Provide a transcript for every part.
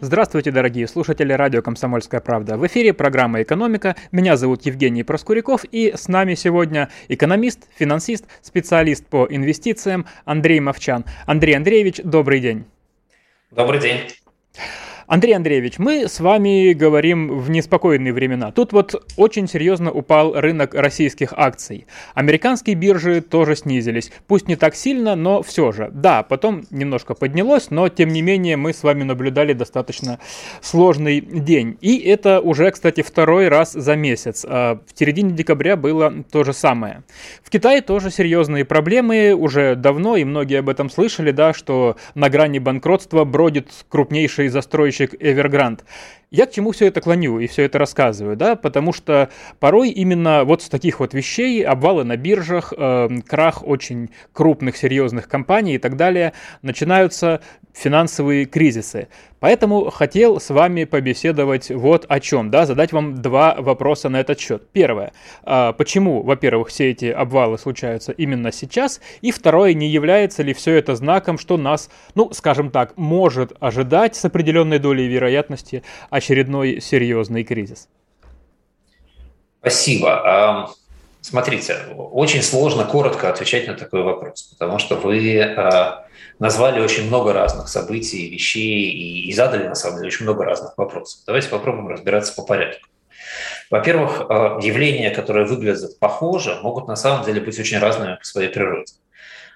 Здравствуйте, дорогие слушатели радио «Комсомольская правда». В эфире программа «Экономика». Меня зовут Евгений Проскуряков, и с нами сегодня экономист, финансист, специалист по инвестициям Андрей Мовчан. Андрей Андреевич, добрый день. Добрый день. Андрей Андреевич, мы с вами говорим в неспокойные времена. Тут вот очень серьезно упал рынок российских акций. Американские биржи тоже снизились. Пусть не так сильно, но все же. Да, потом немножко поднялось, но тем не менее мы с вами наблюдали достаточно сложный день. И это уже, кстати, второй раз за месяц. А в середине декабря было то же самое. В Китае тоже серьезные проблемы уже давно, и многие об этом слышали, да, что на грани банкротства бродит крупнейший застройщик застройщик Evergrande. Я к чему все это клоню и все это рассказываю, да, потому что порой именно вот с таких вот вещей, обвалы на биржах, э, крах очень крупных, серьезных компаний и так далее, начинаются финансовые кризисы. Поэтому хотел с вами побеседовать вот о чем, да, задать вам два вопроса на этот счет. Первое, а почему, во-первых, все эти обвалы случаются именно сейчас, и второе, не является ли все это знаком, что нас, ну, скажем так, может ожидать с определенной долей вероятности очередной серьезный кризис? Спасибо. Смотрите, очень сложно коротко отвечать на такой вопрос, потому что вы а, назвали очень много разных событий, вещей и, задали, на самом деле, очень много разных вопросов. Давайте попробуем разбираться по порядку. Во-первых, э, явления, которые выглядят похоже, могут на самом деле быть очень разными по своей природе.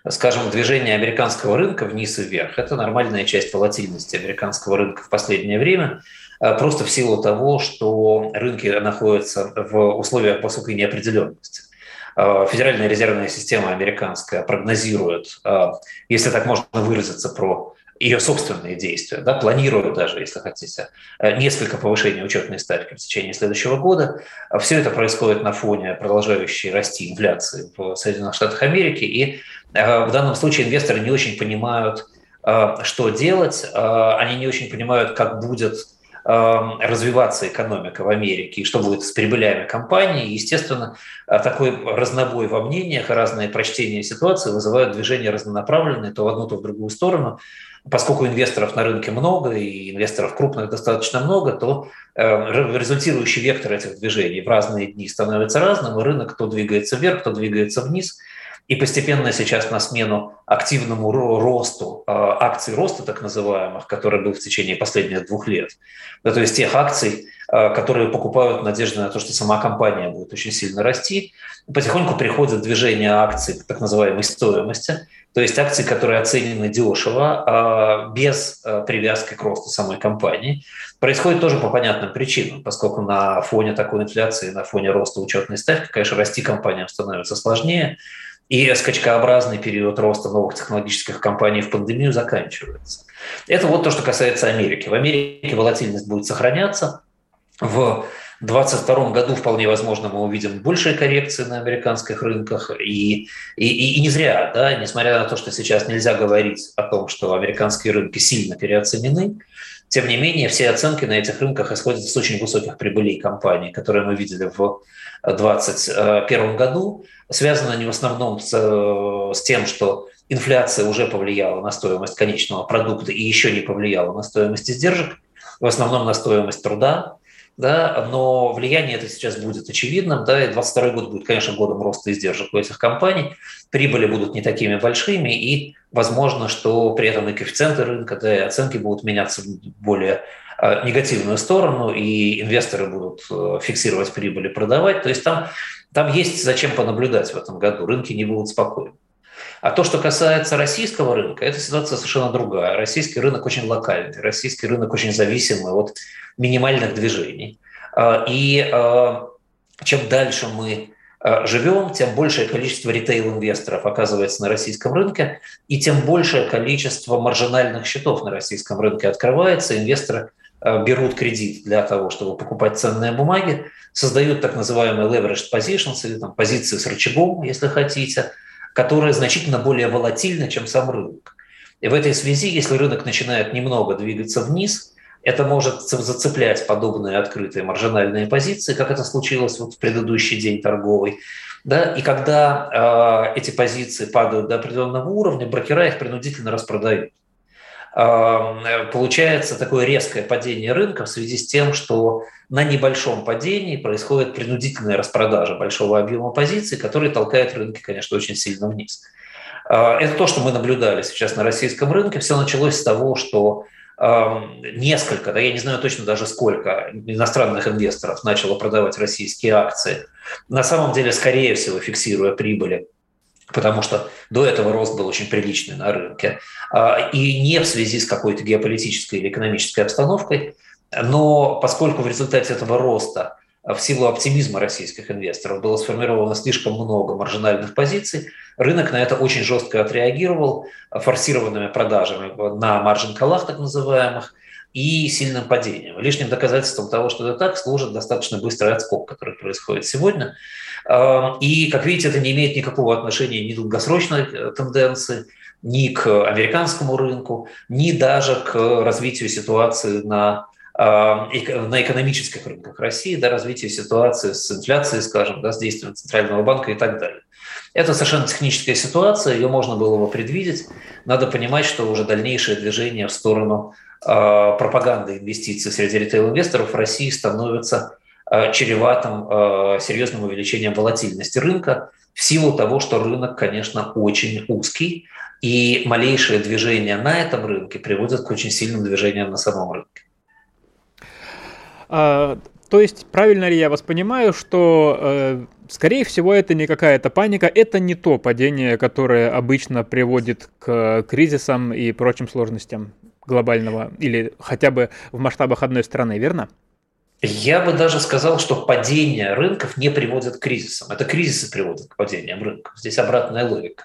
Скажем, движение американского рынка вниз и вверх – это нормальная часть волатильности американского рынка в последнее время, просто в силу того, что рынки находятся в условиях высокой неопределенности. Э, Федеральная резервная система американская прогнозирует, э, если так можно выразиться, про ее собственные действия, да, планируют даже, если хотите, э, несколько повышений учетной ставки в течение следующего года. Все это происходит на фоне продолжающей расти инфляции в Соединенных Штатах Америки, и в данном случае инвесторы не очень понимают, что делать, они не очень понимают, как будет развиваться экономика в Америке и что будет с прибылями компании. Естественно, э, такой разнобой во мнениях разные прочтения ситуации вызывают движения разнонаправленные то в одну, то в другую сторону. Поскольку инвесторов на рынке много и инвесторов крупных достаточно много, то э, результирующий вектор этих движений в разные дни становится разным, и рынок то двигается вверх, то двигается вниз – и постепенно сейчас на смену активному росту а, акций роста, так называемых, который был в течение последних двух лет, да, то есть тех акций, а, которые покупают надежды на то, что сама компания будет очень сильно расти, потихоньку приходит движение акций так называемой стоимости, то есть акции, которые оценены дешево, а, без привязки к росту самой компании. Происходит тоже по понятным причинам, поскольку на фоне такой инфляции, на фоне роста учетной ставки, конечно, расти компаниям становится сложнее, и скачкообразный период роста новых технологических компаний в пандемию заканчивается. Это вот то, что касается Америки. В Америке волатильность будет сохраняться. В 2022 году вполне возможно мы увидим большие коррекции на американских рынках. И, и, и не зря, да, несмотря на то, что сейчас нельзя говорить о том, что американские рынки сильно переоценены, тем не менее, все оценки на этих рынках исходят с очень высоких прибылей компаний, которые мы видели в 2021 году, связано не в основном с, э, с тем, что инфляция уже повлияла на стоимость конечного продукта и еще не повлияла на стоимость издержек, в основном на стоимость труда, да, но влияние это сейчас будет очевидным, да, и 22 год будет, конечно, годом роста издержек у этих компаний, прибыли будут не такими большими, и возможно, что при этом и коэффициенты рынка, да, и оценки будут меняться в более э, негативную сторону, и инвесторы будут э, фиксировать прибыли, продавать, то есть там, там есть зачем понаблюдать в этом году, рынки не будут спокойны. А то, что касается российского рынка, эта ситуация совершенно другая. Российский рынок очень локальный, российский рынок очень зависимый от минимальных движений. А, и а, чем дальше мы а, живем, тем большее количество ритейл-инвесторов оказывается на российском рынке, и тем большее количество маржинальных счетов на российском рынке открывается. Инвесторы берут кредит для того, чтобы покупать ценные бумаги, создают так называемые leveraged positions, или там, позиции с рычагом, если хотите, которые значительно более волатильны, чем сам рынок. И в этой связи, если рынок начинает немного двигаться вниз, это может зацеплять подобные открытые маржинальные позиции, как это случилось вот в предыдущий день торговый. Да? И когда э, эти позиции падают до определенного уровня, брокера их принудительно распродают. Э, получается такое резкое падение рынка в связи с тем, что на небольшом падении происходит принудительная распродажа большого объема позиций, который толкает рынки, конечно, очень сильно вниз. Э, это то, что мы наблюдали сейчас на российском рынке. Все началось с того, что несколько, да, я не знаю точно даже сколько иностранных инвесторов начало продавать российские акции, на самом деле, скорее всего, фиксируя прибыли потому что до этого рост был очень приличный на рынке, а, и не в связи с какой-то геополитической или экономической обстановкой, но поскольку в результате этого роста в силу оптимизма российских инвесторов было сформировано слишком много маржинальных позиций, рынок на это очень жестко отреагировал форсированными продажами на маржин-колах так называемых и сильным падением. Лишним доказательством того, что это так, служит достаточно быстрый отскок, который происходит сегодня. И, как видите, это не имеет никакого отношения ни к долгосрочной э, тенденции, ни к американскому рынку, ни даже к развитию ситуации на на экономических рынках России, да, развитие ситуации с инфляцией, скажем, да, с действием Центрального банка и так далее. Это совершенно техническая ситуация, ее можно было бы предвидеть. Надо понимать, что уже дальнейшее движение в сторону э, пропаганды инвестиций среди ритейл-инвесторов в России становится э, чреватым э, серьезным увеличением волатильности рынка в силу того, что рынок, конечно, очень узкий, и малейшее движение на этом рынке приводит к очень сильным движениям на самом рынке. А, то есть, правильно ли я вас понимаю, что, скорее всего, это не какая-то паника, это не то падение, которое обычно приводит к кризисам и прочим сложностям глобального или хотя бы в масштабах одной страны, верно? Я бы даже сказал, что падение рынков не приводит к кризисам. Это кризисы приводят к падениям рынков. Здесь обратная логика.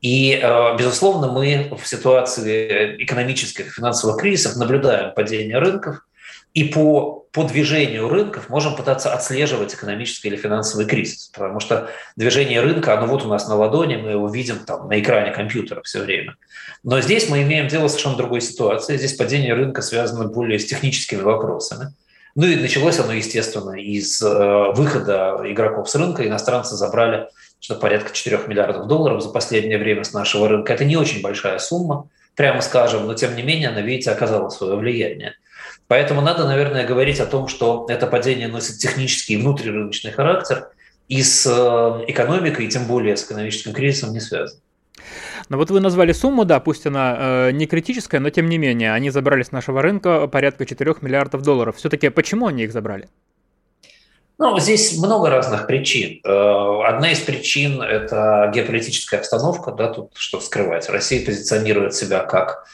И, э, безусловно, мы в ситуации экономических и финансовых кризисов наблюдаем падение рынков, и по, по движению рынков можем пытаться отслеживать экономический или финансовый кризис, потому что движение рынка, оно вот у нас на ладони, мы его видим там на экране компьютера все время. Но здесь мы имеем дело с совершенно другой ситуацией. Здесь падение рынка связано более с техническими вопросами. Ну и началось оно, естественно, из э, выхода игроков с рынка. Иностранцы забрали что порядка 4 миллиардов долларов за последнее время с нашего рынка. Это не очень большая сумма, прямо скажем, но тем не менее она, видите, оказала свое влияние. Поэтому надо, наверное, говорить о том, что это падение носит технический и внутрирыночный характер и с э, экономикой, и тем более с экономическим кризисом не связан. Но вот вы назвали сумму, да, пусть она э, не критическая, но тем не менее, они забрали с нашего рынка порядка 4 миллиардов долларов. Все-таки почему они их забрали? Ну, здесь много разных причин. Э, одна из причин – это геополитическая обстановка, да, тут что скрывать. Россия позиционирует себя как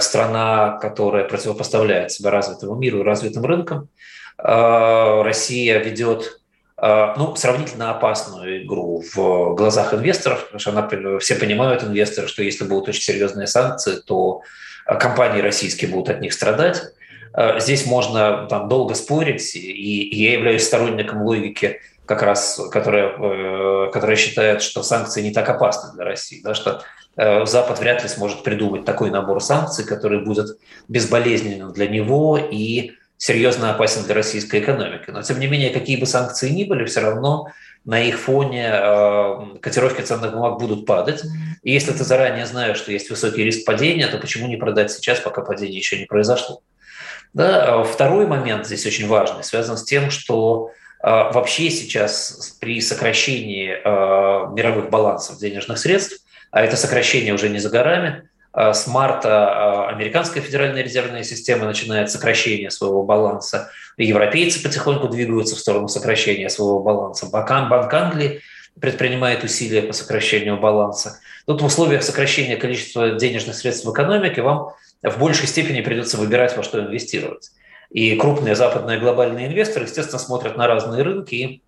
страна, которая противопоставляет себя развитому миру и развитым рынкам. Э, Россия ведет э, ну, сравнительно опасную игру в глазах инвесторов, потому что она, все понимают, инвесторы, что если будут очень серьезные санкции, то компании российские будут от них страдать. Здесь можно там, долго спорить, и, я являюсь сторонником логики, как раз, которая, которая считает, что санкции не так опасны для России, да, что Э, Запад вряд ли сможет придумать такой набор санкций, который будет безболезненным для него и серьезно опасен для российской экономики. Но, тем не менее, какие бы санкции ни были, все равно на их фоне э, котировки ценных бумаг будут падать. И если ты заранее знаешь, что есть высокий риск падения, то почему не продать сейчас, пока падение еще не произошло? Да? Второй момент здесь очень важный, связан с тем, что э, вообще сейчас при сокращении мировых балансов денежных средств а это сокращение уже не за горами. А с марта а, американская федеральная резервная система начинает сокращение своего баланса. Европейцы потихоньку двигаются в сторону сокращения своего баланса. Банк Англии предпринимает усилия по сокращению баланса. Тут в условиях сокращения количества денежных средств в экономике вам в большей степени придется выбирать, во что инвестировать. И крупные западные глобальные инвесторы, естественно, смотрят на разные рынки. И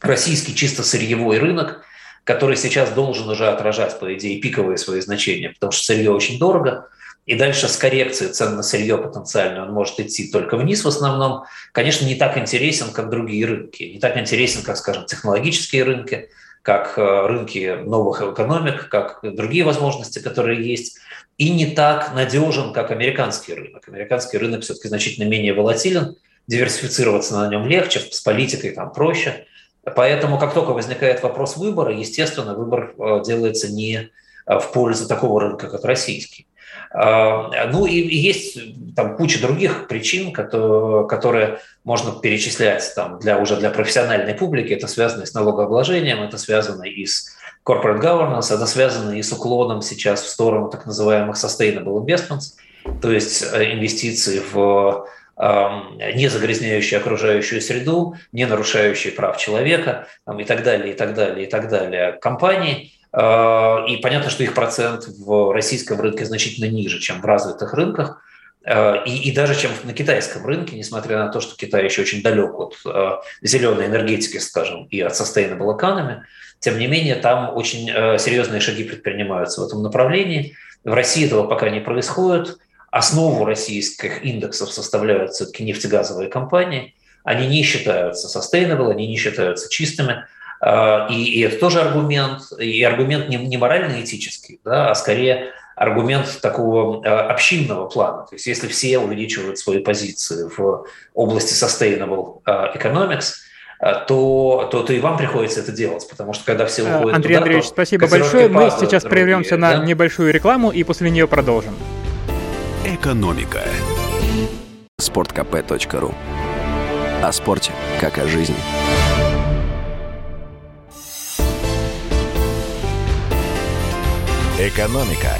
российский чисто сырьевой рынок который сейчас должен уже отражать, по идее, пиковые свои значения, потому что сырье очень дорого, и дальше с коррекцией цен на сырье потенциально он может идти только вниз в основном, конечно, не так интересен, как другие рынки, не так интересен, как, скажем, технологические рынки, как э, рынки новых экономик, как другие возможности, которые есть. и не так надежен, как американский рынок. Американский рынок все-таки значительно менее волатилен, диверсифицироваться на нем легче, с политикой там проще. Поэтому, как только возникает вопрос выбора, естественно, выбор э, делается не э, в пользу такого рынка, как российский. А, ну и есть там куча других причин, которые, можно перечислять там для, уже для профессиональной публики. Это связано с налогообложением, это связано и с corporate governance, это связано и с уклоном сейчас в сторону так называемых sustainable investments, то есть э, инвестиции в не загрязняющие окружающую среду, не нарушающие прав человека и так далее, и так далее, и так далее компании. А, и понятно, что их процент в российском рынке значительно ниже, чем в развитых рынках. А, и, и даже чем на китайском рынке, несмотря на то, что Китай еще очень далек от а, зеленой энергетики, скажем, и от sustainable economy, тем не менее там очень серьезные шаги предпринимаются в этом направлении. В России этого пока не происходит основу российских индексов составляют все-таки нефтегазовые компании. Они не считаются sustainable, они не считаются чистыми. А, и, и это тоже аргумент, и аргумент не, не морально-этический, да, а скорее аргумент такого а, общинного плана. То есть если все увеличивают свои позиции в области sustainable а, economics, то, то, то и вам приходится это делать, потому что когда все уходят Андрей туда, Андреевич, спасибо большое. Мы сейчас прервемся на да? небольшую рекламу и после нее продолжим. Экономика. Спорткп.ру О спорте, как о жизни. Экономика.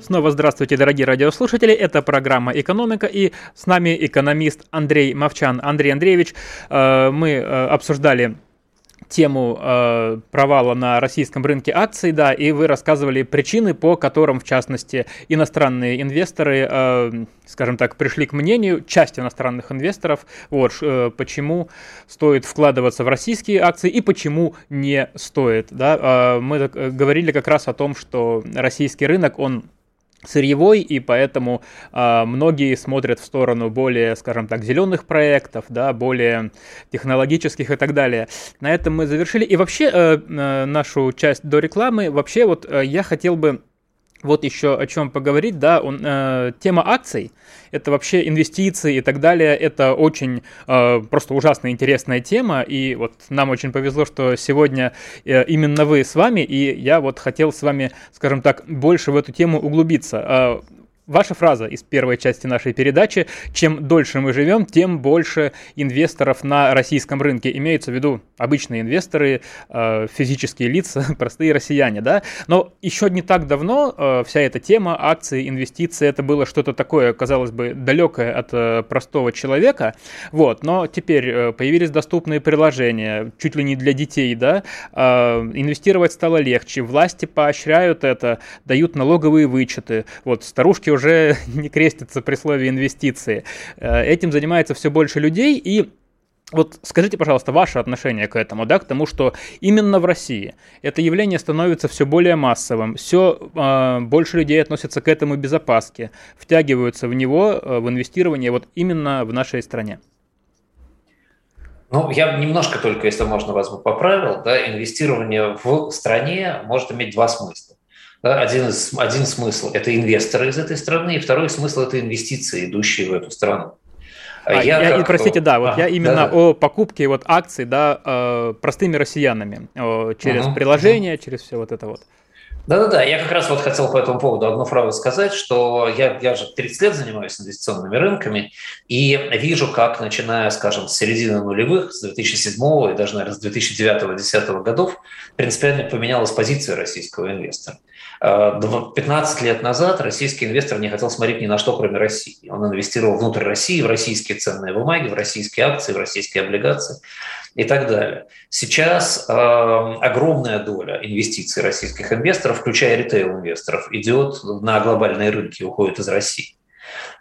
Снова здравствуйте, дорогие радиослушатели. Это программа «Экономика» и с нами экономист Андрей Мовчан. Андрей Андреевич, э, мы э, обсуждали тему э, провала на российском рынке акций, да, и вы рассказывали причины, по которым, в частности, иностранные инвесторы, э, скажем так, пришли к мнению, часть иностранных инвесторов, вот, э, почему стоит вкладываться в российские акции и почему не стоит, да. Э, мы э, говорили как раз о том, что российский рынок, он сырьевой, и поэтому э, многие смотрят в сторону более, скажем так, зеленых проектов, да, более технологических и так далее. На этом мы завершили. И вообще э, э, нашу часть до рекламы, вообще вот э, я хотел бы вот еще о чем поговорить, да, он, э, тема акций, это вообще инвестиции и так далее, это очень э, просто ужасно интересная тема, и вот нам очень повезло, что сегодня э, именно вы с вами, и я вот хотел с вами, скажем так, больше в эту тему углубиться. Э, Ваша фраза из первой части нашей передачи «Чем дольше мы живем, тем больше инвесторов на российском рынке». Имеются в виду обычные инвесторы, э, физические лица, простые россияне, да? Но еще не так давно э, вся эта тема акции, инвестиции, это было что-то такое, казалось бы, далекое от э, простого человека, вот. Но теперь появились доступные приложения, чуть ли не для детей, да? Инвестировать стало легче, власти поощряют это, дают налоговые вычеты, вот старушки уже не крестятся при слове инвестиции. Э, этим занимается все больше людей, и вот скажите, пожалуйста, ваше отношение к этому, да, к тому, что именно в России это явление становится все более массовым, все э, больше людей относятся к этому без опаски, втягиваются в него, э, в инвестирование вот именно в нашей стране. Ну, я немножко только, если можно, бы поправил, да, инвестирование в стране может иметь два смысла. Один, из, один смысл – это инвесторы из этой страны, и второй смысл – это инвестиции, идущие в эту страну. А, я, я как... простите, да, вот а, я именно да, о покупке вот акций, да, э, простыми россиянами э, через угу, приложение, угу. через все вот это вот. Да-да-да, я как раз вот хотел по этому поводу одну фразу сказать, что я, я же 30 лет занимаюсь инвестиционными рынками и вижу, как, начиная, скажем, с середины нулевых, с 2007 и даже, наверное, с 2009-2010 годов, принципиально поменялась позиция российского инвестора. 15 э, лет назад российский инвестор не хотел смотреть ни на что, кроме России. Он инвестировал внутрь России, в российские ценные бумаги, в российские акции, в российские облигации и так далее. Сейчас э, огромная доля инвестиций российских инвесторов, включая ритейл-инвесторов, идет на глобальные рынки, уходит из России.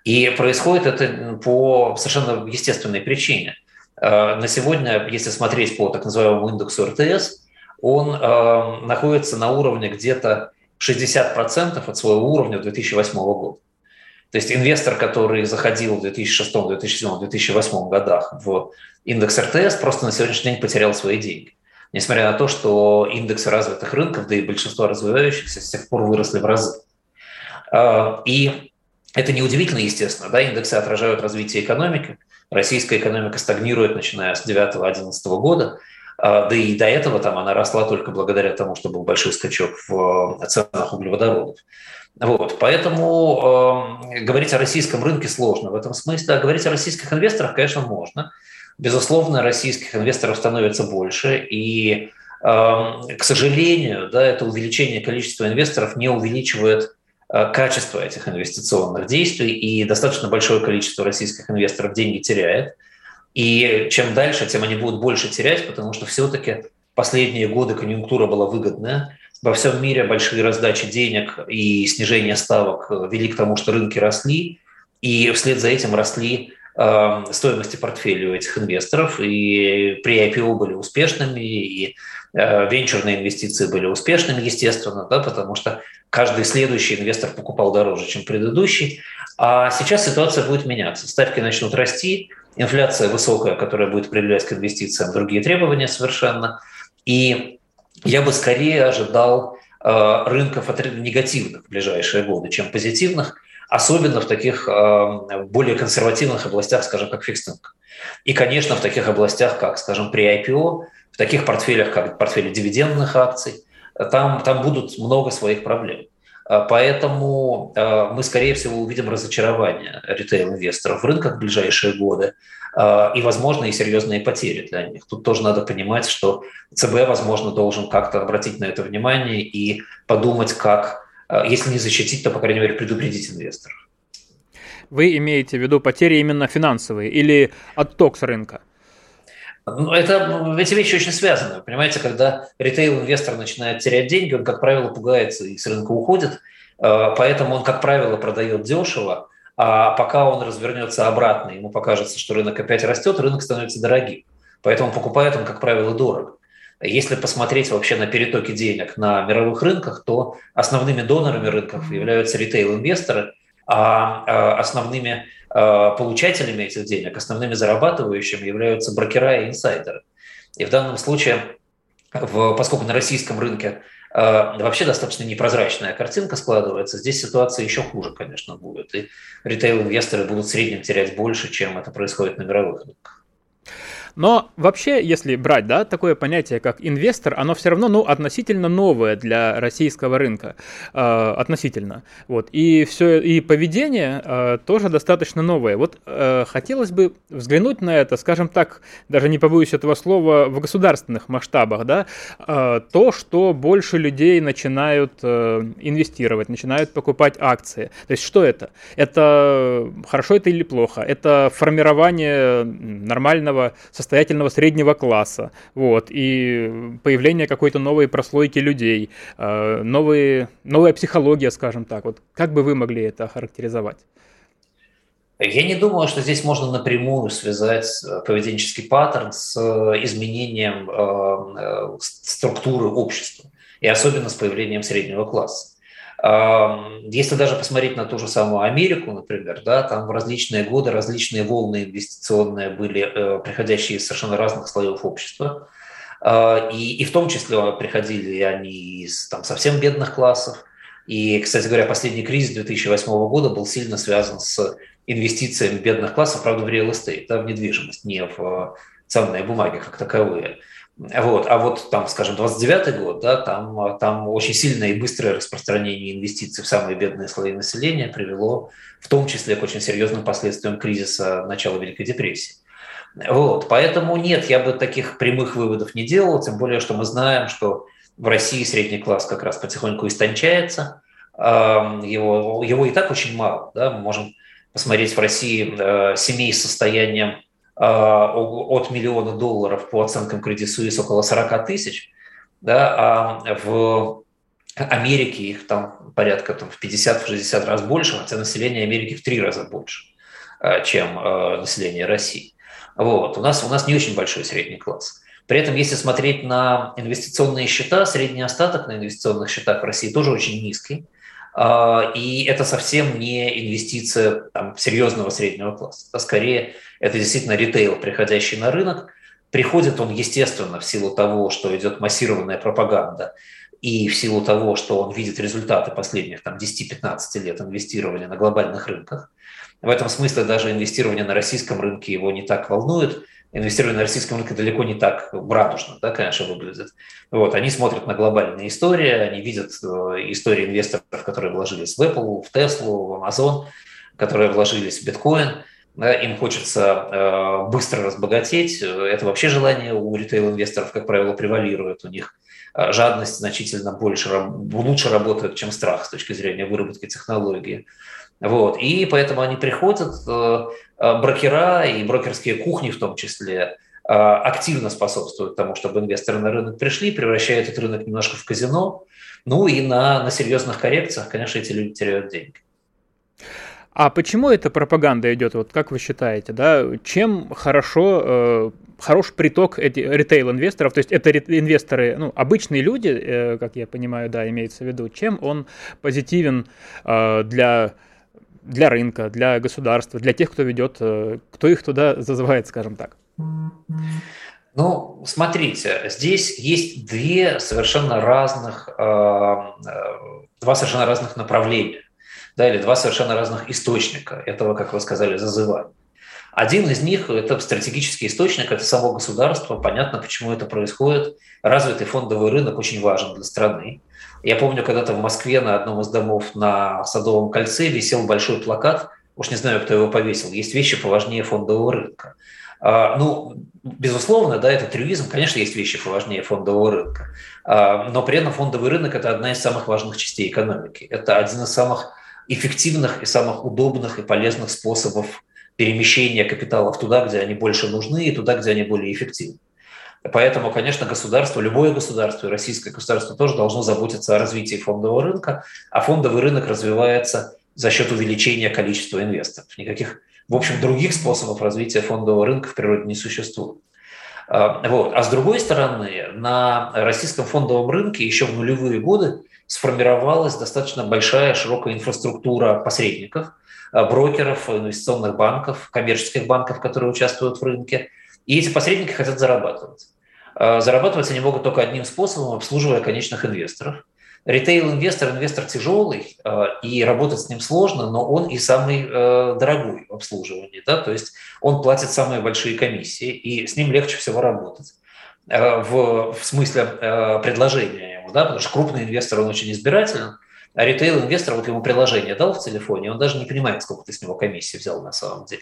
И происходит это по совершенно естественной причине. Э, на сегодня, если смотреть по так называемому индексу РТС, он э, находится на уровне где-то 60% от своего уровня 2008 года. То есть инвестор, который заходил в 2006, 2007, 2008 годах в индекс РТС, просто на сегодняшний день потерял свои деньги. несмотря на то, что индексы развитых рынков, да и большинство развивающихся с тех пор выросли в разы. И это неудивительно, естественно, да, индексы отражают развитие экономики. Российская экономика стагнирует, начиная с 2009-2011 года, да и до этого там она росла только благодаря тому, что был большой скачок в ценах углеводородов. Вот, поэтому э, говорить о российском рынке сложно в этом смысле, а говорить о российских инвесторах, конечно, можно. Безусловно, российских инвесторов становится больше, и, э, к сожалению, да, это увеличение количества инвесторов не увеличивает э, качество этих инвестиционных действий, и достаточно большое количество российских инвесторов деньги теряет. И чем дальше, тем они будут больше терять, потому что все-таки последние годы конъюнктура была выгодная, во всем мире большие раздачи денег и снижение ставок вели к тому, что рынки росли, и вслед за этим росли э, стоимости портфелей у этих инвесторов, и при IPO были успешными, и э, венчурные инвестиции были успешными, естественно, да, потому что каждый следующий инвестор покупал дороже, чем предыдущий. А сейчас ситуация будет меняться. Ставки начнут расти, инфляция высокая, которая будет привлекать к инвестициям другие требования совершенно. И я бы скорее ожидал э, рынков негативных в ближайшие годы, чем позитивных, особенно в таких э, более консервативных областях, скажем, как fixed income. И, конечно, в таких областях, как, скажем, pre-IPO, в таких портфелях, как портфели дивидендных акций, там, там будут много своих проблем. Э, поэтому мы, скорее всего, увидим разочарование ритейл-инвесторов в рынках в ближайшие годы. А, и, возможно, и серьезные потери для них. Тут тоже надо понимать, что ЦБ, возможно, должен как-то обратить на это внимание и подумать, как, а, если не защитить, то, по крайней мере, предупредить инвесторов. Вы имеете в виду потери именно финансовые или отток с рынка? Ну, это, эти вещи очень связаны. Понимаете, когда ритейл-инвестор начинает терять деньги, он, как правило, пугается и с рынка уходит, а, поэтому он, как правило, продает дешево, а пока он развернется обратно, ему покажется, что рынок опять растет, рынок становится дорогим. Поэтому покупает он, как правило, дорого. Если посмотреть вообще на перетоки денег на мировых рынках, то основными донорами рынков являются ритейл-инвесторы, а, а основными получателями этих денег, основными зарабатывающими являются брокера и инсайдеры. И в данном случае, поскольку на российском рынке а, вообще достаточно непрозрачная картинка складывается. Здесь ситуация еще хуже, конечно, будет. И ритейл-инвесторы будут в среднем терять больше, чем это происходит на мировых рынках. Но вообще, если брать, да, такое понятие, как инвестор, оно все равно, ну, относительно новое для российского рынка, э, относительно, вот, и все, и поведение э, тоже достаточно новое. Вот э, хотелось бы взглянуть на это, скажем так, даже не побоюсь этого слова, в государственных масштабах, да, э, то, что больше людей начинают э, инвестировать, начинают покупать акции. То есть что это? Это хорошо это или плохо? Это формирование нормального состояния состоятельного среднего класса, вот, и появление какой-то новой прослойки людей, э, новые, новая психология, скажем так. Вот как бы вы могли это характеризовать? Я не думаю, что здесь можно напрямую связать э, поведенческий паттерн с э, изменением структуры общества, и особенно с появлением среднего класса. Если даже посмотреть на ту же самую Америку, например, да, там в различные годы различные волны инвестиционные были, э, приходящие из совершенно разных слоев общества. А, и, и в том числе приходили они из там, совсем бедных классов. И, кстати говоря, последний кризис 2008 года был сильно связан с инвестициями бедных классов, правда, в real estate, да, в недвижимость, не в ценные бумаги как таковые. Вот. А вот там, скажем, 29 год, да, там, там очень сильное и быстрое распространение инвестиций в самые бедные слои населения привело в том числе к очень серьезным последствиям кризиса начала Великой депрессии. Вот. Поэтому нет, я бы таких прямых выводов не делал, тем более, что мы знаем, что в России средний класс как раз потихоньку истончается, его, его и так очень мало. Да? Мы можем посмотреть в России э, семей с состоянием а, от миллиона долларов по оценкам Credit Suisse около 40 тысяч, да, а в Америке их там порядка там, в 50-60 раз больше, хотя население Америки в три раза больше, а, чем а, население России. Вот. У, нас, у нас не очень большой средний класс. При этом, если смотреть на инвестиционные счета, средний остаток на инвестиционных счетах в России тоже очень низкий. И это совсем не инвестиция там, серьезного среднего класса. А скорее, это действительно ритейл, приходящий на рынок. Приходит он, естественно, в силу того, что идет массированная пропаганда, и в силу того, что он видит результаты последних там, 10-15 лет инвестирования на глобальных рынках. В этом смысле даже инвестирование на российском рынке его не так волнует. Инвестирование на российском рынке далеко не так радужно, да, конечно, выглядит. Вот, они смотрят на глобальные истории, они видят э, истории инвесторов, которые вложились в Apple, в Tesla, в Amazon, которые вложились в биткоин – да, им хочется э, быстро разбогатеть. Это вообще желание у ритейл-инвесторов, как правило, превалирует. У них э, жадность значительно больше, лучше работает, чем страх с точки зрения выработки технологии. Вот. И поэтому они приходят, э, э брокера и брокерские кухни в том числе, э, активно способствуют тому, чтобы инвесторы на рынок пришли, превращают этот рынок немножко в казино. Ну и на, на серьезных коррекциях, конечно, эти люди теряют деньги. А почему эта пропаганда идет, вот как вы считаете, да? Чем хорошо, э, хорош приток эти ритейл-инвесторов, то есть это инвесторы, ну, обычные люди, э, как я понимаю, да, имеется в виду, чем он позитивен э, для для рынка, для государства, для тех, кто ведет, э, кто их туда зазывает, скажем так? Ну, смотрите, здесь есть две совершенно разных, э, э, два совершенно разных направления да, или два совершенно разных источника этого, как вы сказали, зазывания. Один из них – это стратегический источник, это само государство. Понятно, почему это происходит. Развитый фондовый рынок очень важен для страны. Я помню, когда-то в Москве на одном из домов на Садовом кольце висел большой плакат, уж не знаю, кто его повесил, есть вещи поважнее фондового рынка. А, ну, безусловно, да, это трюизм, конечно, есть вещи поважнее фондового рынка, а, но при этом фондовый рынок – это одна из самых важных частей экономики. Это один из самых эффективных и самых удобных и полезных способов перемещения капиталов туда, где они больше нужны, и туда, где они более эффективны. Поэтому, конечно, государство, любое государство, и российское государство тоже должно заботиться о развитии фондового рынка, а фондовый рынок развивается за счет увеличения количества инвесторов. Никаких, в общем, других способов развития фондового рынка в природе не существует. А, вот. А с другой стороны, на российском фондовом рынке еще в нулевые годы сформировалась достаточно большая, широкая инфраструктура посредников, э, брокеров, инвестиционных банков, коммерческих банков, которые участвуют в рынке. И эти посредники хотят зарабатывать. Э, зарабатывать они могут только одним способом, обслуживая конечных инвесторов. Ритейл-инвестор, инвестор тяжелый, э, и работать с ним сложно, но он и самый дорогой в обслуживании. Да? То есть он платит самые большие комиссии, и с ним легче всего работать в, в смысле предложения да, потому что крупный инвестор, он очень избирателен, а ритейл-инвестор, вот ему приложение дал в телефоне, он даже не понимает, сколько ты с него комиссии взял на самом деле.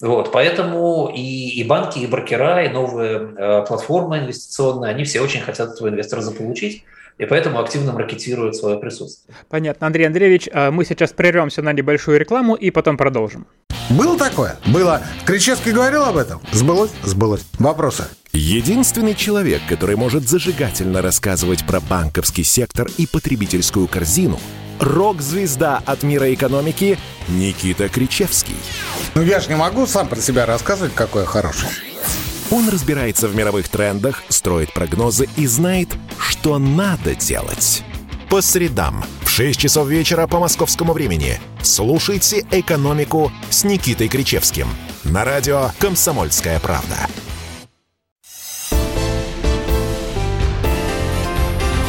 Вот, поэтому и, и банки, и брокера, и новые э, платформы инвестиционные, они все очень хотят этого инвестора заполучить, и поэтому активно маркетируют свое присутствие. Понятно. Андрей Андреевич, а мы сейчас прервемся на небольшую рекламу и потом продолжим. Было такое? Было. Кричевский говорил об этом? Сбылось? Сбылось. Вопросы? Единственный человек, который может зажигательно рассказывать про банковский сектор и потребительскую корзину – рок-звезда от мира экономики Никита Кричевский. Ну я же не могу сам про себя рассказывать, какой я хороший. Он разбирается в мировых трендах, строит прогнозы и знает, что надо делать. По средам в 6 часов вечера по московскому времени слушайте «Экономику» с Никитой Кричевским на радио «Комсомольская правда».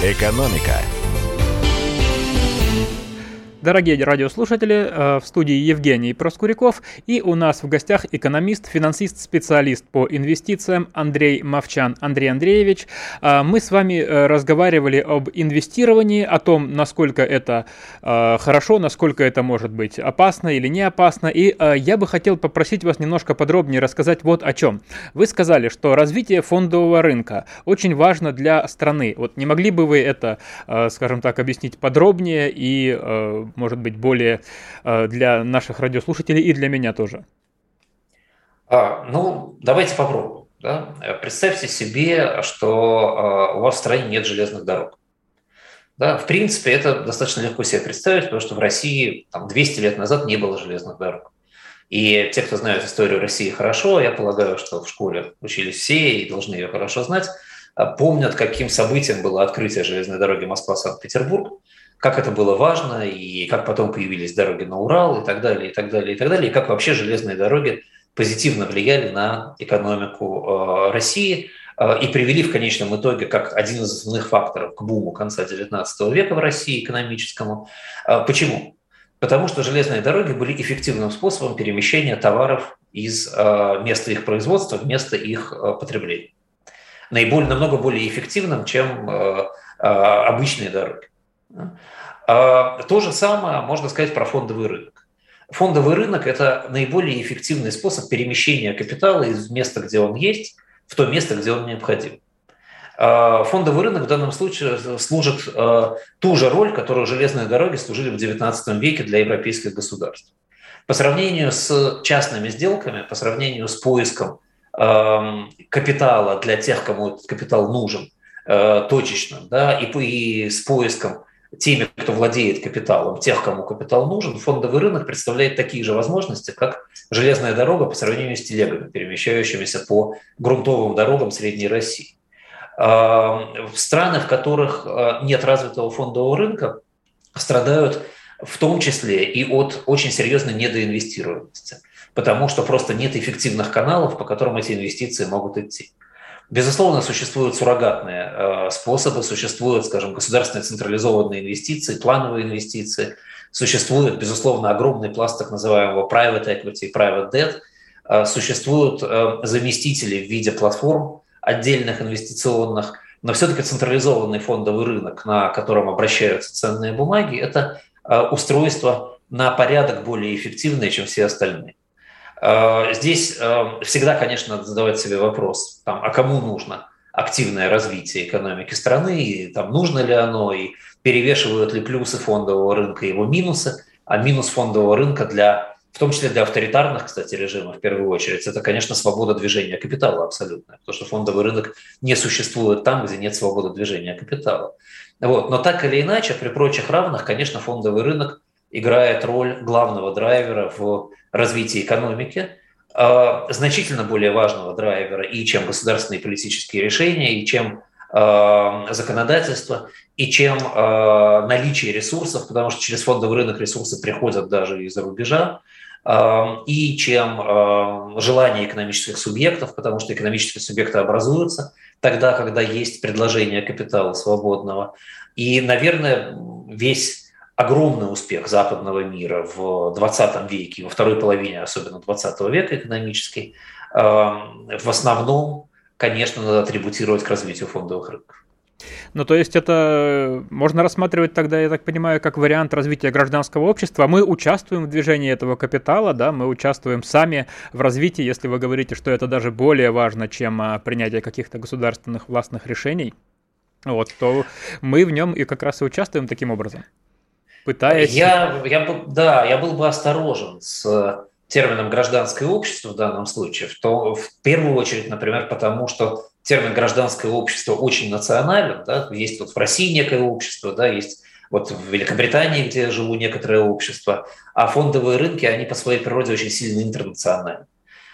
Экономика – Дорогие радиослушатели, э, в студии Евгений Проскуряков и у нас в гостях экономист, финансист, специалист по инвестициям Андрей Мовчан. Андрей Андреевич, э, мы с вами э, разговаривали об инвестировании, о том, насколько это хорошо, насколько это может быть опасно или не опасно. И я бы хотел попросить вас немножко подробнее рассказать вот о чем. Вы сказали, что развитие фондового рынка очень важно для страны. Вот не могли бы вы это, скажем так, объяснить подробнее и может быть, более э, для наших радиослушателей и для меня тоже? А, ну, давайте попробуем. Да? Представьте себе, что э, у вас в стране нет железных дорог. Да, в принципе, это достаточно легко себе представить, потому что в России там, 200 лет назад не было железных дорог. И те, кто знают историю России хорошо, я полагаю, что в школе учились все и должны ее хорошо знать, а помнят, каким событием было открытие железной дороги Москва-Санкт-Петербург, как это было важно, и как потом появились дороги на Урал, и так далее, и так далее, и так далее, и как вообще железные дороги позитивно влияли на экономику России и привели в конечном итоге как один из основных факторов к буму конца XIX века в России экономическому. Почему? Потому что железные дороги были эффективным способом перемещения товаров из места их производства в место их потребления. Наиболее, намного более эффективным, чем обычные дороги. А, то же самое можно сказать про фондовый рынок. Фондовый рынок – это наиболее эффективный способ перемещения капитала из места, где он есть, в то место, где он необходим. А, фондовый рынок в данном случае служит а, ту же роль, которую железные дороги служили в XIX веке для европейских государств. По сравнению с частными сделками, по сравнению с поиском капитала для тех, кому этот капитал нужен, точечно, да, и, и с поиском теми, кто владеет капиталом, тех, кому капитал нужен, фондовый рынок представляет такие же возможности, как железная дорога по сравнению с телегами, перемещающимися по грунтовым дорогам Средней России. А, в странах, в которых а, нет развитого фондового рынка, страдают в том числе и от очень серьезной недоинвестируемости, потому что просто нет эффективных каналов, по которым эти инвестиции могут идти. Безусловно, существуют суррогатные э, способы, существуют, скажем, государственные централизованные инвестиции, плановые инвестиции, существует, безусловно, огромный пласт так называемого private equity private debt, э, существуют э, заместители в виде платформ отдельных инвестиционных, но все-таки централизованный фондовый рынок, на котором обращаются ценные бумаги, это устройство на порядок более эффективное, чем все остальные. Э, здесь э, всегда, конечно, надо задавать себе вопрос, там, а кому нужно активное развитие экономики страны, и там, нужно ли оно, и перевешивают ли плюсы фондового рынка его минусы, а минус фондового рынка для, в том числе для авторитарных, кстати, режимов в первую очередь, это, конечно, свобода движения капитала абсолютно, потому что фондовый рынок не существует там, где нет свободы движения капитала. Вот. Но так или иначе, при прочих равных, конечно, фондовый рынок играет роль главного драйвера в развитии экономики, а, значительно более важного драйвера и чем государственные политические решения, и чем а, законодательство, и чем а, наличие ресурсов, потому что через фондовый рынок ресурсы приходят даже из-за рубежа, и чем желание экономических субъектов, потому что экономические субъекты образуются тогда, когда есть предложение капитала свободного. И, наверное, весь огромный успех западного мира в 20 веке, во второй половине, особенно 20 века экономический, эм, в основном, конечно, надо атрибутировать к развитию фондовых рынков. Ну, то есть это можно рассматривать тогда, я так понимаю, как вариант развития гражданского общества. Мы участвуем в движении этого капитала, да, мы участвуем сами в развитии, если вы говорите, что это даже более важно, чем а, принятие каких-то государственных властных решений, вот, то мы в нем и как раз и участвуем таким образом пытаясь... Я, я, да, я был бы осторожен с термином гражданское общество в данном случае, в, то, в первую очередь, например, потому что термин гражданское общество очень национален, да, есть вот в России некое общество, да, есть вот в Великобритании, где живу, некоторое общество, а фондовые рынки, они по своей природе очень сильно интернациональны.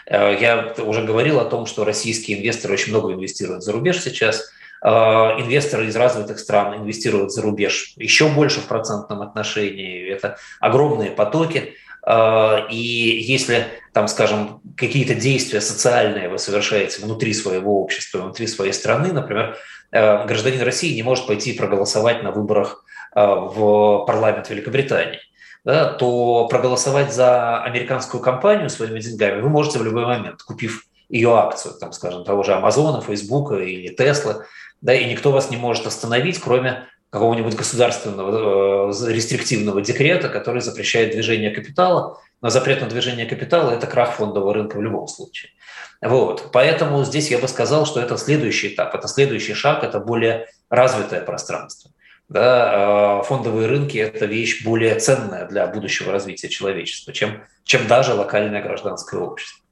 Э, я уже говорил о том, что российские инвесторы очень много инвестируют за рубеж сейчас – Э, инвесторы из развитых стран инвестируют за рубеж еще больше в процентном отношении. Это огромные потоки. Э, и если, там, скажем, какие-то действия социальные вы совершаете внутри своего общества, внутри своей страны, например, э, гражданин России не может пойти проголосовать на выборах в парламент Великобритании, да, то проголосовать за американскую компанию своими деньгами вы можете в любой момент, купив ее акцию, там, скажем, того же Амазона, Фейсбука или Теслы, да, и никто вас не может остановить, кроме какого-нибудь государственного э, рестриктивного декрета, который запрещает движение капитала. Но запрет на движение капитала – это крах фондового рынка в любом случае. Вот. Поэтому здесь я бы сказал, что это следующий этап, это следующий шаг, это более развитое пространство. Да, э, фондовые рынки – это вещь более ценная для будущего развития человечества, чем, чем даже локальное гражданское общество.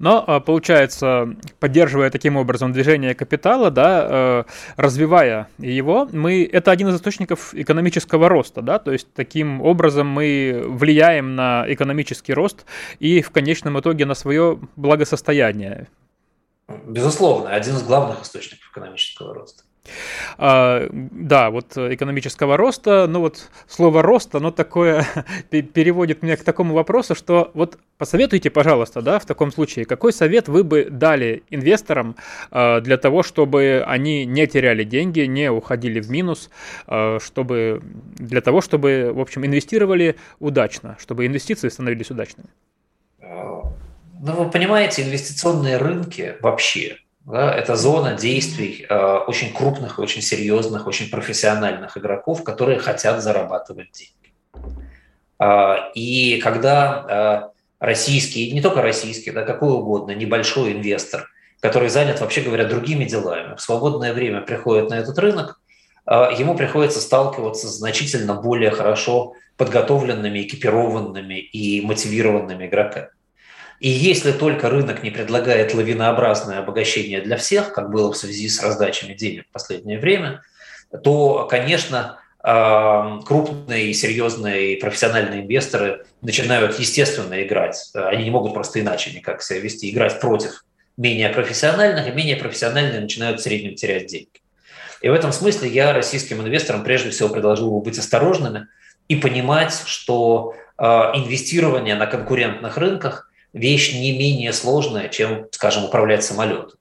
Но, а, получается, поддерживая таким образом движение капитала, да, э, развивая его, мы, это один из источников экономического роста, да, то есть таким образом мы влияем на экономический рост и в конечном итоге на свое благосостояние. Безусловно, один из главных источников экономического роста. А, да, вот экономического роста, ну вот слово рост, оно такое переводит меня к такому вопросу, что вот посоветуйте, пожалуйста, да, в таком случае, какой совет вы бы дали инвесторам а, для того, чтобы они не теряли деньги, не уходили в минус, а, чтобы для того, чтобы, в общем, инвестировали удачно, чтобы инвестиции становились удачными? Ну, вы понимаете, инвестиционные рынки вообще да, это зона действий э, очень крупных, очень серьезных, очень профессиональных игроков, которые хотят зарабатывать деньги. Э, и когда э, российский, не только российский, да, какой угодно, небольшой инвестор, который занят, вообще говоря, другими делами, в свободное время приходит на этот рынок, э, ему приходится сталкиваться с значительно более хорошо подготовленными, экипированными и мотивированными игроками. И если только рынок не предлагает лавинообразное обогащение для всех, как было в связи с раздачами денег в последнее время, то, конечно, крупные и серьезные профессиональные инвесторы начинают естественно играть. Они не могут просто иначе никак себя вести, играть против менее профессиональных, и менее профессиональные начинают в среднем терять деньги. И в этом смысле я российским инвесторам прежде всего предложил бы быть осторожными и понимать, что инвестирование на конкурентных рынках вещь не менее сложная, чем, скажем, управлять самолетом.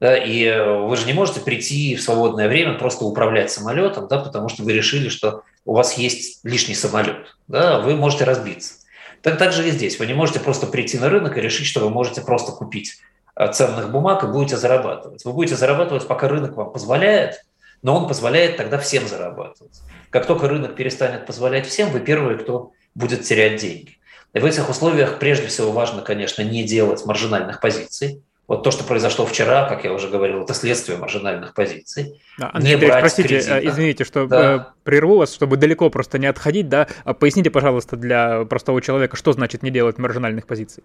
Да, и вы же не можете прийти в свободное время просто управлять самолетом, да, потому что вы решили, что у вас есть лишний самолет. Да, вы можете разбиться. Так, так же и здесь. Вы не можете просто прийти на рынок и решить, что вы можете просто купить э, ценных бумаг и будете зарабатывать. Вы будете зарабатывать, пока рынок вам позволяет, но он позволяет тогда всем зарабатывать. Как только рынок перестанет позволять всем, вы первые, кто будет терять деньги. И в этих условиях прежде всего важно, конечно, не делать маржинальных позиций. Вот то, что произошло вчера, как я уже говорил, это следствие маржинальных позиций. Да, Андрей, не брать простите, кредита. Э, извините, что да. Э, прерву вас, чтобы далеко просто не отходить, да. А поясните, пожалуйста, для простого человека, что значит не делать маржинальных позиций?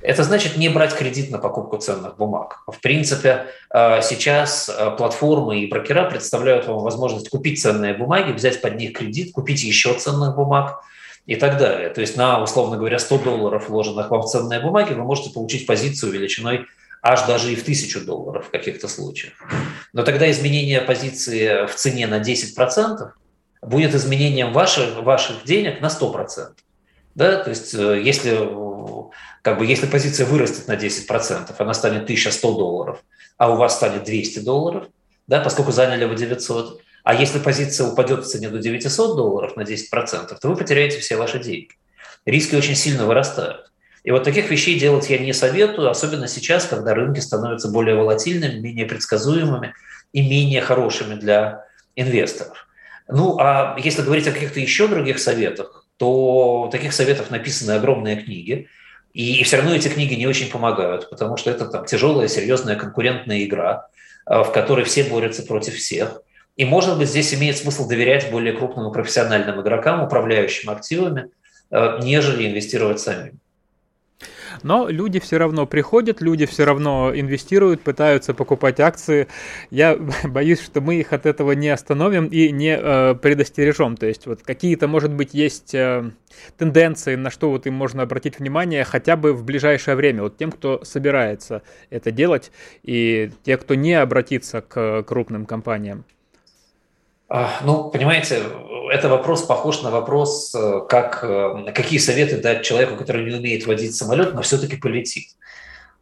Это значит не брать кредит на покупку ценных бумаг. В принципе, э, сейчас платформы и брокера представляют вам возможность купить ценные бумаги, взять под них кредит, купить еще ценных бумаг – и так далее. То есть на, условно говоря, 100 долларов, вложенных вам в ценные бумаги, вы можете получить позицию величиной аж даже и в 1000 долларов в каких-то случаях. Но тогда изменение позиции в цене на 10% будет изменением ваших, ваших денег на 100%. Да? То есть э, если, как бы, если позиция вырастет на 10%, она станет 1100 долларов, а у вас станет 200 долларов, да, поскольку заняли вы 900, а если позиция упадет в цене до 900 долларов на 10%, то вы потеряете все ваши деньги. Риски очень сильно вырастают. И вот таких вещей делать я не советую, особенно сейчас, когда рынки становятся более волатильными, менее предсказуемыми и менее хорошими для инвесторов. Ну, а если говорить о каких-то еще других советах, то таких советов написаны огромные книги, и, все равно эти книги не очень помогают, потому что это там тяжелая, серьезная конкурентная игра, э, в которой все борются против всех. И, может быть, здесь имеет смысл доверять более крупным и профессиональным игрокам, управляющим активами, э, нежели инвестировать самим. Но люди все равно приходят, люди все равно инвестируют, пытаются покупать акции. Я боюсь, что мы их от этого не остановим и не э, предостережем. То есть вот какие-то, может быть, есть э, тенденции, на что вот им можно обратить внимание хотя бы в ближайшее время. Вот тем, кто собирается это делать, и те, кто не обратится к крупным компаниям. Ну, понимаете, это вопрос похож на вопрос, э, как, э, какие советы дать человеку, который не умеет водить самолет, но все-таки полетит.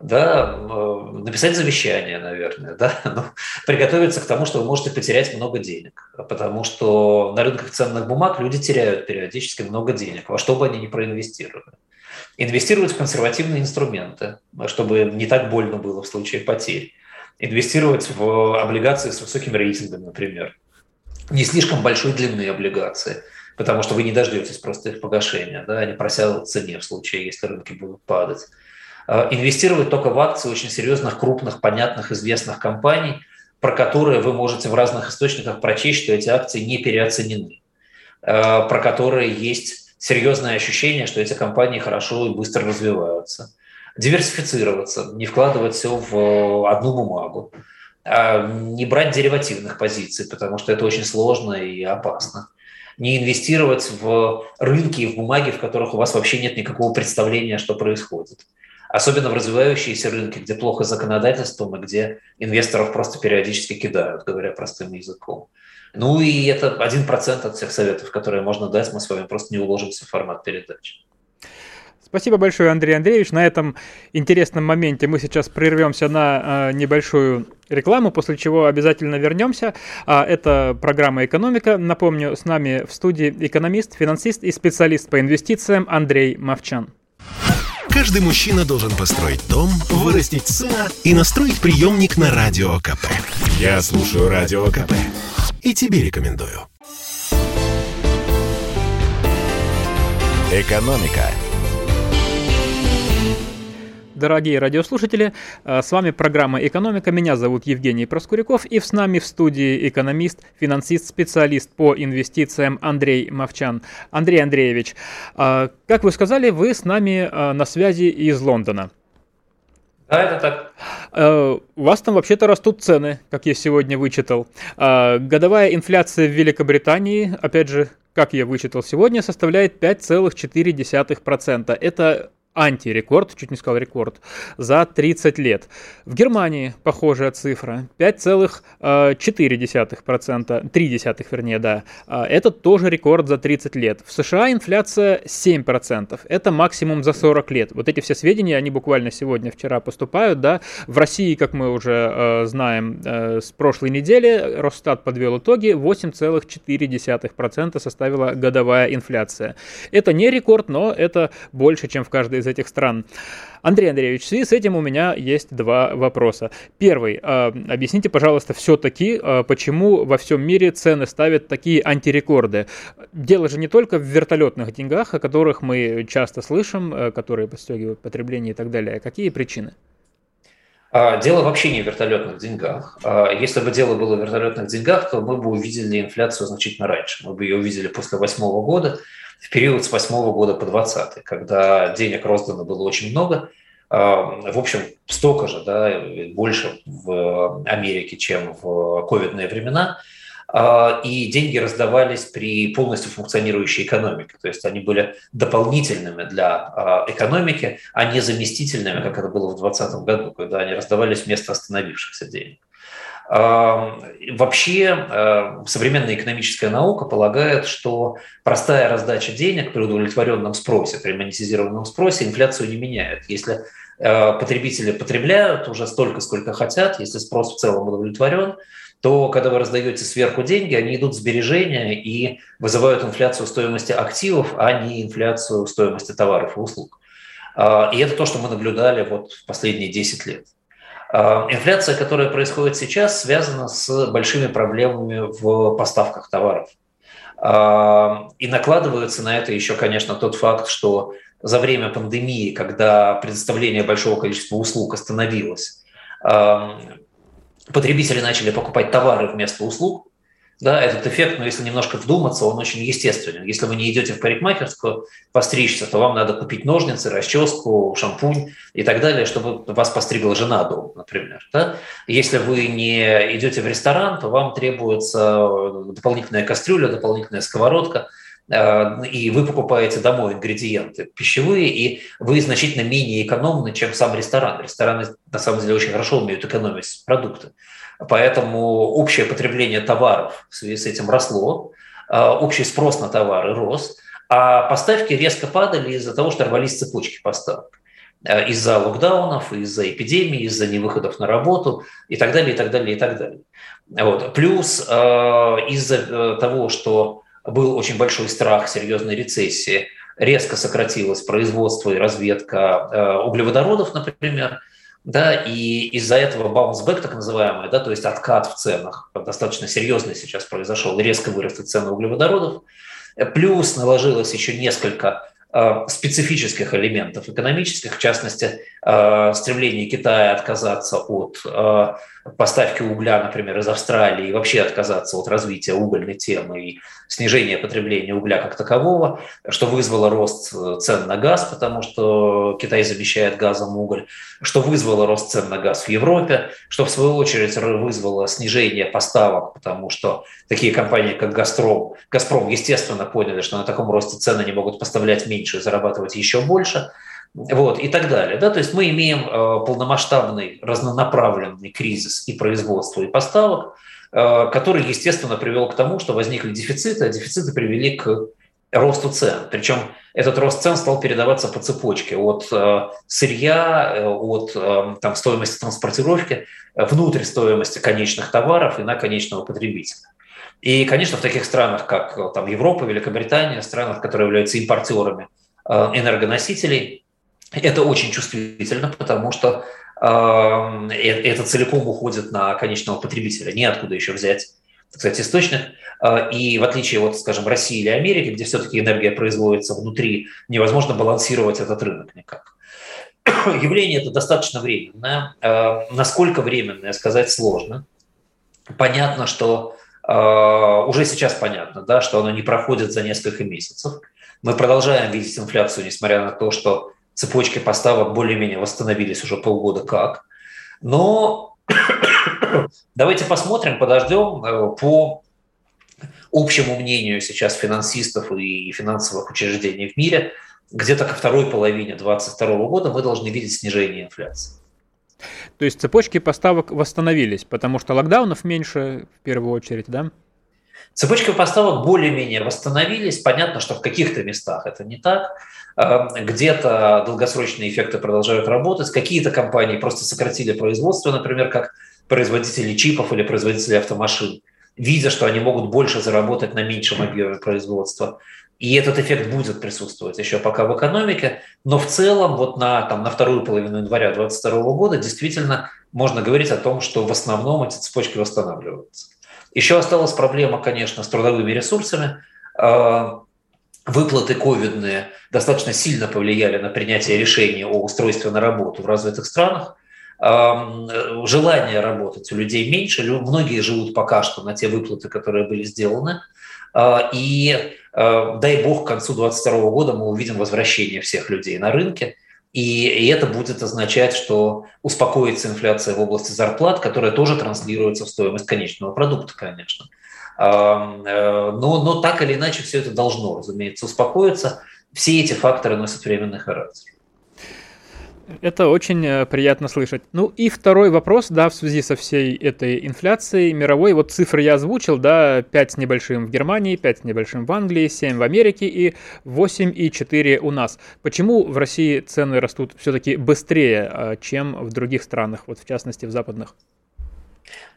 Да, э, написать завещание, наверное, да, ну, приготовиться к тому, что вы можете потерять много денег, потому что на рынках ценных бумаг люди теряют периодически много денег, во что бы они ни проинвестировали. Инвестировать в консервативные инструменты, чтобы не так больно было в случае потерь. Инвестировать в облигации с высоким рейтингом, например не слишком большой длины облигации, потому что вы не дождетесь просто их погашения, да, они просядут в цене в случае, если рынки будут падать. А, инвестировать только в акции очень серьезных, крупных, понятных, известных компаний, про которые вы можете в разных источниках прочесть, что эти акции не переоценены, а, про которые есть серьезное ощущение, что эти компании хорошо и быстро развиваются. Диверсифицироваться, не вкладывать все в одну бумагу. А, не брать деривативных позиций, потому что это очень сложно и опасно. Не инвестировать в рынки и в бумаги, в которых у вас вообще нет никакого представления, что происходит. особенно в развивающиеся рынки, где плохо законодательством и где инвесторов просто периодически кидают, говоря простым языком. Ну и это один процент от всех советов, которые можно дать, мы с вами просто не уложимся в формат передачи. Спасибо большое, Андрей Андреевич. На этом интересном моменте мы сейчас прервемся на э, небольшую рекламу, после чего обязательно вернемся. А, это программа «Экономика». Напомню, с нами в студии экономист, финансист и специалист по инвестициям Андрей Мовчан. Каждый мужчина должен построить дом, вырастить сына и настроить приемник на Радио КП. Я слушаю Радио КП и тебе рекомендую. «Экономика» Дорогие радиослушатели, э, с вами программа «Экономика». Меня зовут Евгений Проскуряков, и с нами в студии экономист, финансист, специалист по инвестициям Андрей Мовчан. Андрей Андреевич, э, как вы сказали, вы с нами э, на связи из Лондона. Да, это так. У вас там вообще-то растут цены, как я сегодня вычитал. Годовая инфляция в Великобритании, опять же, как я вычитал сегодня, составляет 5,4%. Это антирекорд, чуть не сказал рекорд, за 30 лет. В Германии похожая цифра, 5,4%, 3 десятых, вернее, да. А, это тоже рекорд за 30 лет. В США инфляция 7%, это максимум за 40 лет. Вот эти все сведения, они буквально сегодня, вчера поступают, да. В России, как мы уже э, знаем, э, с прошлой недели Росстат подвел итоги, 8,4% составила годовая инфляция. Это не рекорд, но это больше, чем в каждой из этих стран. Андрей Андреевич, в связи с этим у меня есть два вопроса. Первый. А, объясните, пожалуйста, все-таки, а, почему во всем мире цены ставят такие антирекорды? Дело же не только в вертолетных деньгах, о которых мы часто слышим, а, которые подстегивают потребление и так далее. Какие причины? Дело вообще не в вертолетных деньгах. Если бы дело было в вертолетных деньгах, то мы бы увидели инфляцию значительно раньше. Мы бы ее увидели после восьмого года в период с 8 года по 20, когда денег роздано было очень много, а, в общем, столько же, да, больше в Америке, чем в ковидные времена, а, и деньги раздавались при полностью функционирующей экономике. То есть они были дополнительными для а, экономики, а не заместительными, как это было в 2020 году, когда они раздавались вместо остановившихся денег. Вообще современная экономическая наука полагает, что простая раздача денег при удовлетворенном спросе, при монетизированном спросе инфляцию не меняет. Если э, потребители потребляют уже столько, сколько хотят, если спрос в целом удовлетворен, то когда вы раздаете сверху деньги, они идут в сбережения и вызывают инфляцию стоимости активов, а не инфляцию стоимости товаров и услуг. А, и это то, что мы наблюдали вот в последние 10 лет. А, инфляция, которая происходит сейчас, связана с большими проблемами в поставках товаров. А, и накладывается на это еще, конечно, тот факт, что за время пандемии, когда предоставление большого количества услуг остановилось, а, потребители начали покупать товары вместо услуг, да, этот эффект, но если немножко вдуматься, он очень естественен. Если вы не идете в парикмахерскую постричься, то вам надо купить ножницы, расческу, шампунь и так далее, чтобы вас постригла жена дома, например. Да? Если вы не идете в ресторан, то вам требуется дополнительная кастрюля, дополнительная сковородка, э, и вы покупаете домой ингредиенты пищевые, и вы значительно менее экономны, чем сам ресторан. Рестораны на самом деле очень хорошо умеют экономить продукты. Поэтому общее потребление товаров в связи с этим росло, а, общий спрос на товары рос, а поставки резко падали из-за того, что рвались цепочки поставок а, из-за локдаунов, из-за эпидемии, из-за невыходов на работу и так далее, и так далее, и так далее. Вот. Плюс а, из-за э, того, что был очень большой страх серьезной рецессии, резко сократилось производство и разведка углеводородов, например, да, и из-за этого bounce-back, так называемый, да, то есть откат в ценах, достаточно серьезный сейчас произошел, резко выросли цены углеводородов, плюс наложилось еще несколько Э, специфических элементов экономических, в частности, э, стремление Китая отказаться от э, поставки угля, например, из Австралии, и вообще отказаться от развития угольной темы и снижения потребления угля как такового, что вызвало рост цен на газ, потому что Китай замещает газом уголь, что вызвало рост цен на газ в Европе, что в свою очередь вызвало снижение поставок, потому что такие компании, как «Газпром», «Газпром», естественно, поняли, что на таком росте цены не могут поставлять меньше меньше, зарабатывать еще больше. Вот, и так далее. Да? То есть мы имеем э, полномасштабный, разнонаправленный кризис и производства, и поставок, э, который, естественно, привел к тому, что возникли дефициты, а дефициты привели к росту цен. Причем этот рост цен стал передаваться по цепочке от э, сырья, от там, стоимости транспортировки, внутрь стоимости конечных товаров и на конечного потребителя. И, конечно, в таких странах, как там, Европа, Великобритания, странах, которые являются импортерами энергоносителей, это очень чувствительно, потому что э, это целиком уходит на конечного потребителя, неоткуда еще взять кстати, источник. И в отличие от, скажем, России или Америки, где все-таки энергия производится внутри, невозможно балансировать этот рынок никак. Явление это достаточно временное. Насколько временное, сказать сложно. Понятно, что уже сейчас понятно, да, что оно не проходит за несколько месяцев. Мы продолжаем видеть инфляцию, несмотря на то, что цепочки поставок более-менее восстановились уже полгода как. Но давайте посмотрим, подождем э, по общему мнению сейчас финансистов и финансовых учреждений в мире, где-то ко второй половине 2022 года мы должны видеть снижение инфляции. То есть цепочки поставок восстановились, потому что локдаунов меньше в первую очередь, да? Цепочки поставок более-менее восстановились. Понятно, что в каких-то местах это не так. Эм, где-то долгосрочные эффекты продолжают работать. Какие-то компании просто сократили производство, например, как производители чипов или производители автомашин, видя, что они могут больше заработать на меньшем объеме производства. И этот эффект будет присутствовать еще пока в экономике, но в целом вот на, там, на вторую половину января 2022 года действительно можно говорить о том, что в основном эти цепочки восстанавливаются. Еще осталась проблема, конечно, с трудовыми ресурсами. А, выплаты ковидные достаточно сильно повлияли на принятие решений о устройстве на работу в развитых странах. Желание работать у людей меньше, многие живут пока что на те выплаты, которые были сделаны. А, и а, дай бог к концу 2022 года мы увидим возвращение всех людей на рынке. И это будет означать, что успокоится инфляция в области зарплат, которая тоже транслируется в стоимость конечного продукта, конечно. Э, но, но так или иначе все это должно, разумеется, успокоиться. Все эти факторы носят временный характер. Это очень э, приятно слышать. Ну и второй вопрос, да, в связи со всей этой инфляцией мировой. Вот цифры я озвучил, да, 5 с небольшим в Германии, 5 с небольшим в Англии, 7 в Америке и 8,4 у нас. Почему в России цены растут все-таки быстрее, э, чем в других странах, вот в частности в западных?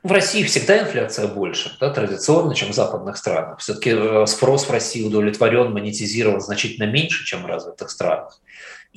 В России всегда инфляция больше, да, традиционно, чем в западных странах. Все-таки э, спрос в России удовлетворен, монетизирован значительно меньше, чем в развитых странах.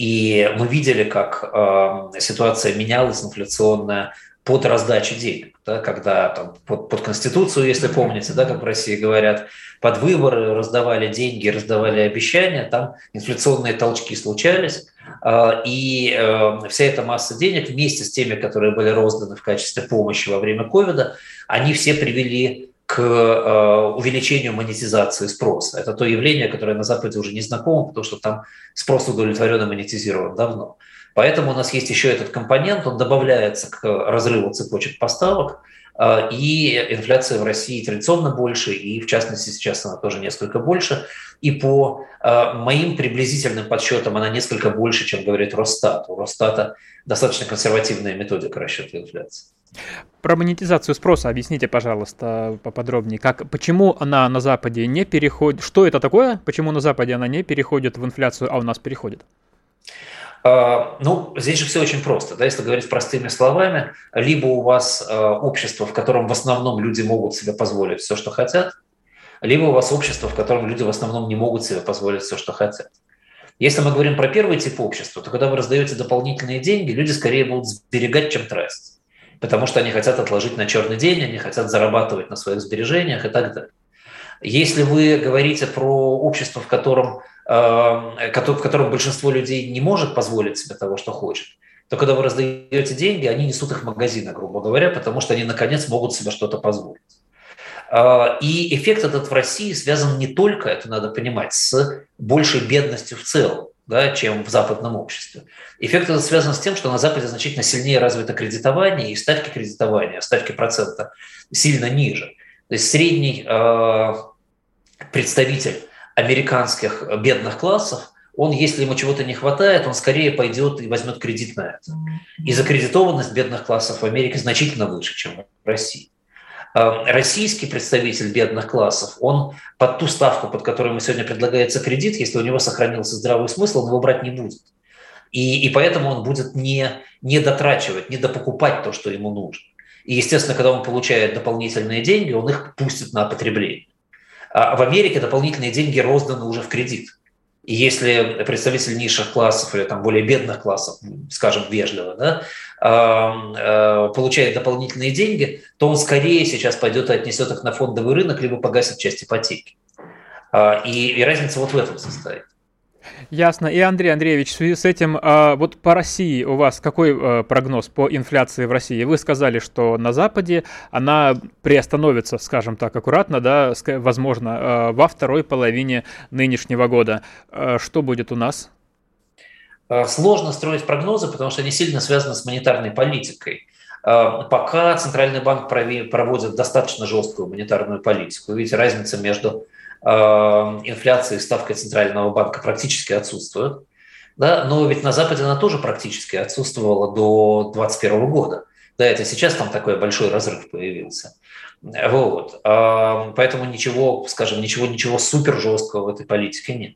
И мы видели, как э, ситуация менялась инфляционная под раздачу денег, да, когда там, под, под Конституцию, если помните, да, как в России говорят, под выборы раздавали деньги, раздавали обещания, там инфляционные толчки случались, э, и э, вся эта масса денег вместе с теми, которые были розданы в качестве помощи во время ковида, они все привели к э, увеличению монетизации спроса. Это то явление, которое на Западе уже не знакомо, потому что там спрос удовлетворенно монетизирован давно. Поэтому у нас есть еще этот компонент, он добавляется к разрыву цепочек поставок, э, и инфляция в России традиционно больше, и в частности сейчас она тоже несколько больше. И по э, моим приблизительным подсчетам она несколько больше, чем говорит Росстат. У Росстата достаточно консервативная методика расчета инфляции. Про монетизацию спроса объясните, пожалуйста, поподробнее. Как, почему она на Западе не переходит? Что это такое? Почему на Западе она не переходит в инфляцию, а у нас переходит? А, ну, здесь же все очень просто. Да? Если говорить простыми словами, либо у вас а, общество, в котором в основном люди могут себе позволить все, что хотят, либо у вас общество, в котором люди в основном не могут себе позволить все, что хотят. Если мы говорим про первый тип общества, то когда вы раздаете дополнительные деньги, люди скорее будут сберегать, чем тратить потому что они хотят отложить на черный день, они хотят зарабатывать на своих сбережениях и так далее. Если вы говорите про общество, в котором, э, в котором большинство людей не может позволить себе того, что хочет, то когда вы раздаете деньги, они несут их в магазины, грубо говоря, потому что они, наконец, могут себе что-то позволить. Э, и эффект этот в России связан не только, это надо понимать, с большей бедностью в целом да, чем в западном обществе. Эффект этот связан с тем, что на Западе значительно сильнее развито кредитование, и ставки кредитования, ставки процента сильно ниже. То есть средний э, представитель американских бедных классов, он, если ему чего-то не хватает, он скорее пойдет и возьмет кредит на это. И закредитованность бедных классов в Америке значительно выше, чем в России. А, российский представитель бедных классов, он под ту ставку, под которую ему сегодня предлагается кредит, если у него сохранился здравый смысл, он его брать не будет. И, и поэтому он будет не, не дотрачивать, не допокупать то, что ему нужно. И, естественно, когда он получает дополнительные деньги, он их пустит на потребление. А в Америке дополнительные деньги розданы уже в кредит. И если представитель низших классов или там более бедных классов, скажем вежливо, да, получает дополнительные деньги, то он скорее сейчас пойдет и отнесет их на фондовый рынок, либо погасит часть ипотеки. А, и, и разница вот в этом состоит. Ясно. И Андрей Андреевич, в связи с этим, а, вот по России у вас какой а, прогноз по инфляции в России? Вы сказали, что на Западе она приостановится, скажем так, аккуратно, да, возможно, а, во второй половине нынешнего года. Что будет у нас? Сложно строить прогнозы, потому что они сильно связаны с монетарной политикой. Пока Центральный банк проводит достаточно жесткую монетарную политику, видите, разница между Эм, инфляции ставкой Центрального банка практически отсутствует. Да? Но ведь на Западе она тоже практически отсутствовала до 2021 года. Да, это сейчас там такой большой разрыв появился. Вот. Поэтому ничего, скажем, ничего, ничего супер жесткого в этой политике нет.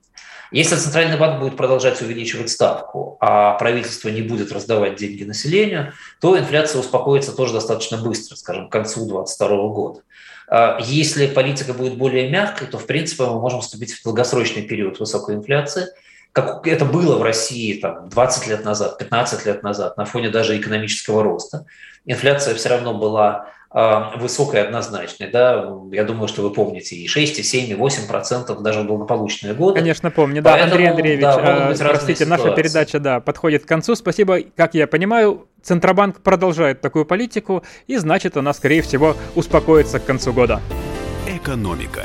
Если Центральный банк будет продолжать увеличивать ставку, а правительство не будет раздавать деньги населению, то инфляция успокоится тоже достаточно быстро, скажем, к концу 2022 года. А, если политика будет более мягкой, то, в принципе, мы можем вступить в долгосрочный период высокой инфляции, как это было в России там, 20 лет назад, 15 лет назад, на фоне даже экономического роста. Инфляция все равно была высокой однозначной. Да? Я думаю, что вы помните и 6, и 7, и 8 процентов даже в благополучные годы. Конечно, помню. Да, Поэтому, Андрей Андреевич, да, э, простите, наша передача да, подходит к концу. Спасибо. Как я понимаю, Центробанк продолжает такую политику, и значит, она, скорее всего, успокоится к концу года. Экономика.